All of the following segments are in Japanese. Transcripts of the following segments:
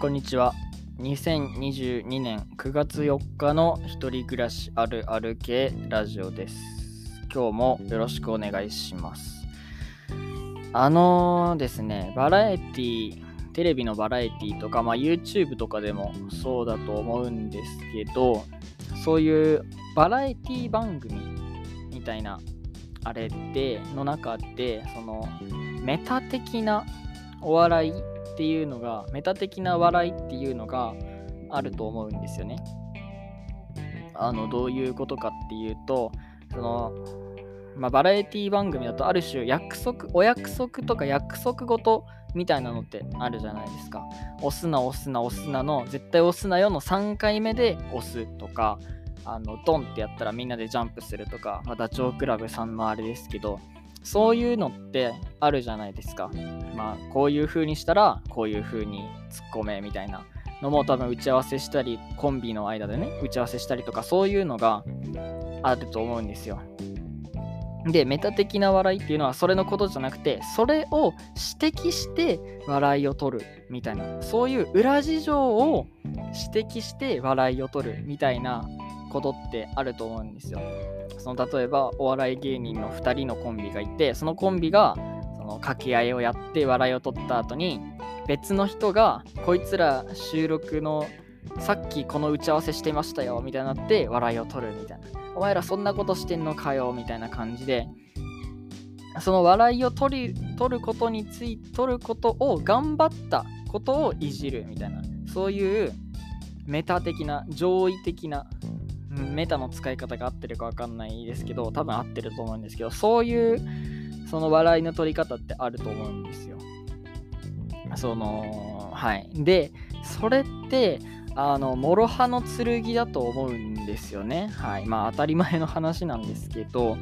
こんにちは。2022年9月4日の一人暮らしあるある系ラジオです。今日もよろしくお願いします。あのーですね、バラエティ、テレビのバラエティとか、まあ、YouTube とかでもそうだと思うんですけど、そういうバラエティ番組みたいなあれっての中でそのメタ的なお笑いっていうのがメタ的な笑いっていうのがあると思うんですよね。あのどういうことかっていうとその、まあ、バラエティ番組だとある種約束お約束とか約束事みたいなのってあるじゃないですか。押すな押すな押すなの絶対押すなよの3回目で押すとかあのドンってやったらみんなでジャンプするとか、まあ、ダチョウ倶楽部さんのあれですけどそういうのってあるじゃないですか。まあこういう風にしたらこういう風に突っ込めみたいなのも多分打ち合わせしたりコンビの間でね打ち合わせしたりとかそういうのがあると思うんですよ。でメタ的な笑いっていうのはそれのことじゃなくてそれを指摘して笑いを取るみたいなそういう裏事情を指摘して笑いを取るみたいなことってあると思うんですよ。その例えばお笑い芸人の2人のコンビがいてそのコンビがその掛け合いをやって笑いを取った後に別の人がこいつら収録のさっきこの打ち合わせしてましたよみたいになって笑いを取るみたいな。お前らそんなことしてんのかよみたいな感じで。その笑いを取り取ることについて取ることを頑張ったことをいじるみたいな。そういうメタ的な上位的なメタの使い方が合ってるか分かんないですけど多分合ってると思うんですけどそういうその笑いの取り方ってあると思うんですよ。そのはい。でそれってあの諸刃の剣だと思うんですよね。はい。まあ当たり前の話なんですけど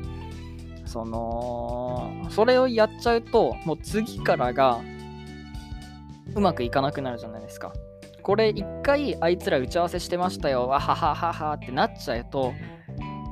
そのそれをやっちゃうともう次からがうまくいかなくなるじゃないですかこれ一回あいつら打ち合わせしてましたよ、わははははってなっちゃうと、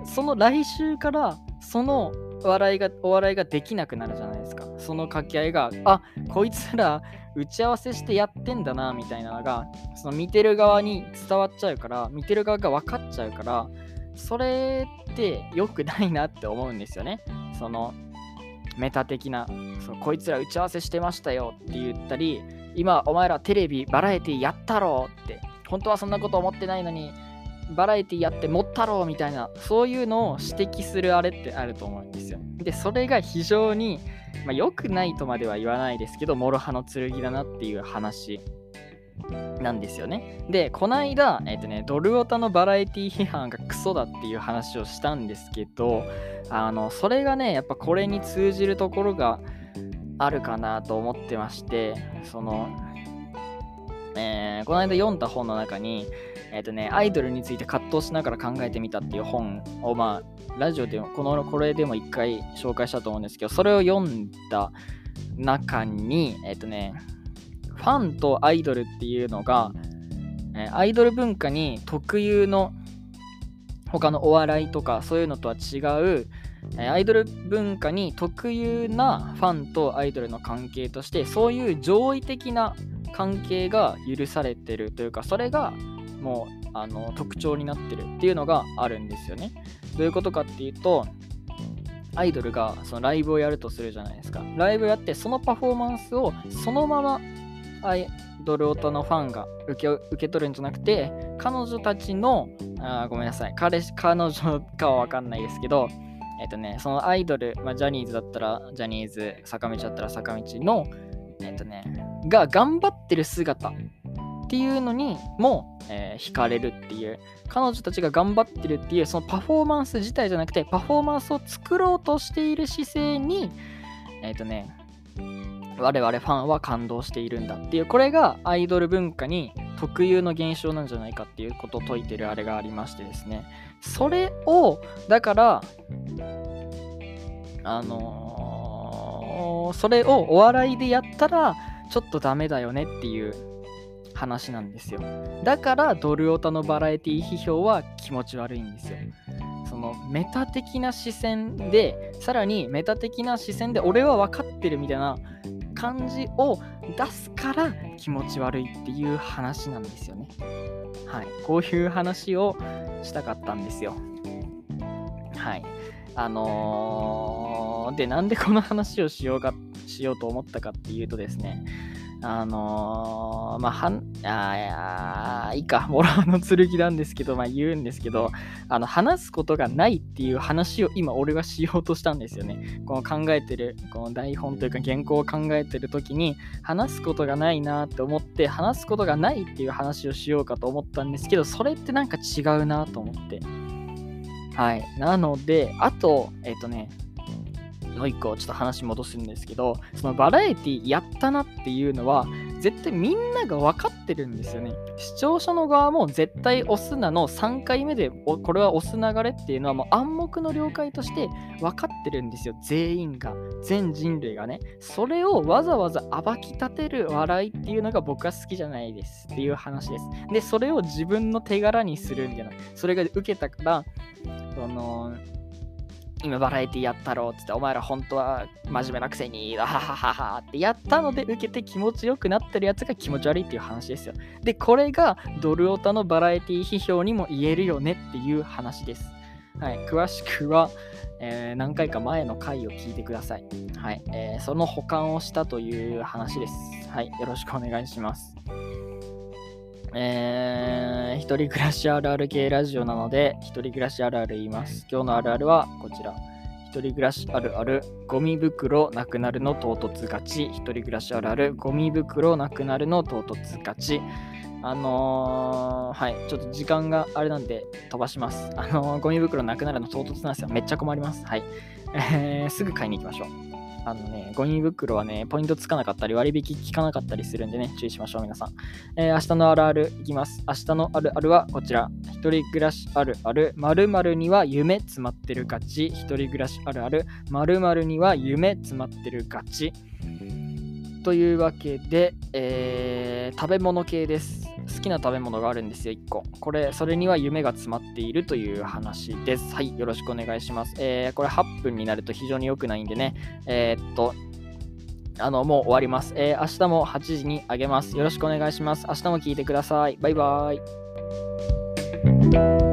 その来週からその笑いが、お笑いができなくなるじゃないですか。その掛け合いが、あこいつら打ち合わせしてやってんだな、みたいなのが、その見てる側に伝わっちゃうから、見てる側が分かっちゃうから、それって良くないなって思うんですよね。そのメタ的な、そうこいつら打ち合わせしてましたよって言ったり、今お前らテレビバラエティやったろうって。本当はそんなこと思ってないのにバラエティやって持ったろうみたいなそういうのを指摘するあれってあると思うんですよ。でそれが非常に、まあ、良くないとまでは言わないですけど諸刃の剣だなっていう話なんですよね。でこの間えっ、とねドルオタのバラエティ批判がクソだっていう話をしたんですけどあのそれがねやっぱこれに通じるところがあるかなと思ってまして、その、えーこの間読んだ本の中に、えっ、とね、アイドルについて葛藤しながら考えてみたっていう本を、まあ、ラジオでも、この、これでも一回紹介したと思うんですけど、それを読んだ中に、えっ、とね、ファンとアイドルっていうのが、えアイドル文化に特有の他のお笑いとかそういうのとは違うアイドル文化に特有なファンとアイドルの関係としてそういう上位的な関係が許されてるというかそれがもうあの特徴になってるっていうのがあるんですよね。どういうことかっていうとアイドルがそのライブをやるとするじゃないですか。ライブやってそのパフォーマンスをそのままアイドルオタのファンが受け受け取るんじゃなくて彼女たちのあごめんなさい彼彼女かは分かんないですけどえっとね、そのアイドル、まあ、ジャニーズだったらジャニーズ、坂道だったら坂道の、えっとね、が頑張ってる姿っていうのにも、えー惹かれるっていう、彼女たちが頑張ってるっていう、そのパフォーマンス自体じゃなくて、パフォーマンスを作ろうとしている姿勢に、えっとね、我々ファンは感動しているんだっていう、これがアイドル文化に特有の現象なんじゃないかっていうことを説いてるあれがありましてですね、それを、だから、あのーそれをお笑いでやったらちょっとダメだよねっていう話なんですよ。だからドルオタのバラエティ批評は気持ち悪いんですよ。そのメタ的な視線でさらにメタ的な視線で俺は分かってるみたいな感じを出すから気持ち悪いっていう話なんですよね。はい。こういう話をしたかったんですよ。はい。あのー、で、なんでこの話をしようか、しようと思ったかっていうとですね、あのー、まあ、はん、あいいか、モラの剣なんですけど、まあ、言うんですけど、あの、話すことがないっていう話を今、俺はしようとしたんですよね。この考えてる、この台本というか原稿を考えてる時に、話すことがないなって思って、話すことがないっていう話をしようかと思ったんですけど、それってなんか違うなと思って。はい。なので、あと、えっ、ー、とね、もう一個ちょっと話戻すんですけど、そのバラエティやったなっていうのは、絶対みんなが分かってるんですよね。視聴者の側も絶対押すなの3回目で、これは押す流れっていうのはもう暗黙の了解として分かってるんですよ。全員が。全人類がね。それをわざわざ暴き立てる笑いっていうのが僕は好きじゃないですっていう話です。で、それを自分の手柄にするみたいな。それが受けたから、その、今バラエティやったろっつって、お前ら本当は真面目なくせに、ははははってやったので受けて気持ちよくなってるやつが気持ち悪いっていう話ですよ。で、これがドルオタのバラエティ批評にも言えるよねっていう話です。はい、詳しくは、えー、何回か前の回を聞いてください。はい、えー、その保管をしたという話です。はい、よろしくお願いします。えー、一人暮らしあるある系ラジオなので、一人暮らしあるある言います。今日のあるあるはこちら。一人暮らしあるある、ゴミ袋なくなるの唐突勝ち。一人暮らしあるある、ゴミ袋なくなるの唐突勝ち。あのー、はい、ちょっと時間があれなんで飛ばします。あのー、ゴミ袋なくなるの唐突なんですよ。めっちゃ困ります。はい。えー、すぐ買いに行きましょう。あのね、ゴミ袋はね、ポイントつかなかったり、割引効かなかったりするんでね、注意しましょう、皆さん。えー、明日のあるあるいきます。明日のあるあるはこちら。一人暮らしあるある、〇〇には夢詰まってるガチ。一人暮らしあるある、〇〇には夢詰まってるガチ。というわけで、えー、食べ物系です。好きな食べ物があるんですよ、1個。これ、それには夢が詰まっているという話です。はい、よろしくお願いします。えー、これ8分になると非常に良くないんでね、えー、っと、あの、もう終わります。えー、明日も8時にあげます。よろしくお願いします。明日も聞いてください。バイバーイ。